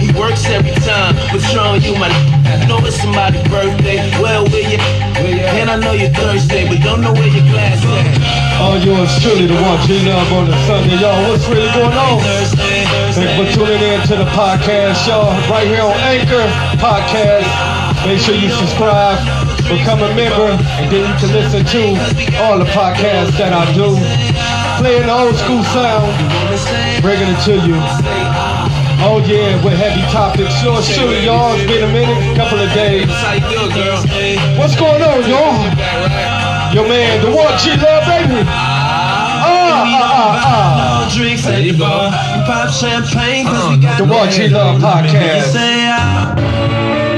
he works every time. But showing you my you know it's somebody's birthday. Well, where you? And I know you're Thursday, but don't know where your glass at. All yours truly, the one G Love on the Sunday. Y'all, what's really going on? Thursday, Thanks for tuning in to the podcast, y'all. Right here on Anchor Podcast. Make sure you subscribe, become a member, and then you can listen to all the podcasts that I do. Playing the old school sound, bringing it to you. Oh yeah, with heavy topics. Yours truly, y'all. It's been a minute, couple of days. How you feel, girl? What's going on, y'all? Your man, the one G Love, baby. Ah, ah, ah, No drinks at the bar. Pop champagne, cause we got The One G Love You Podcast. say I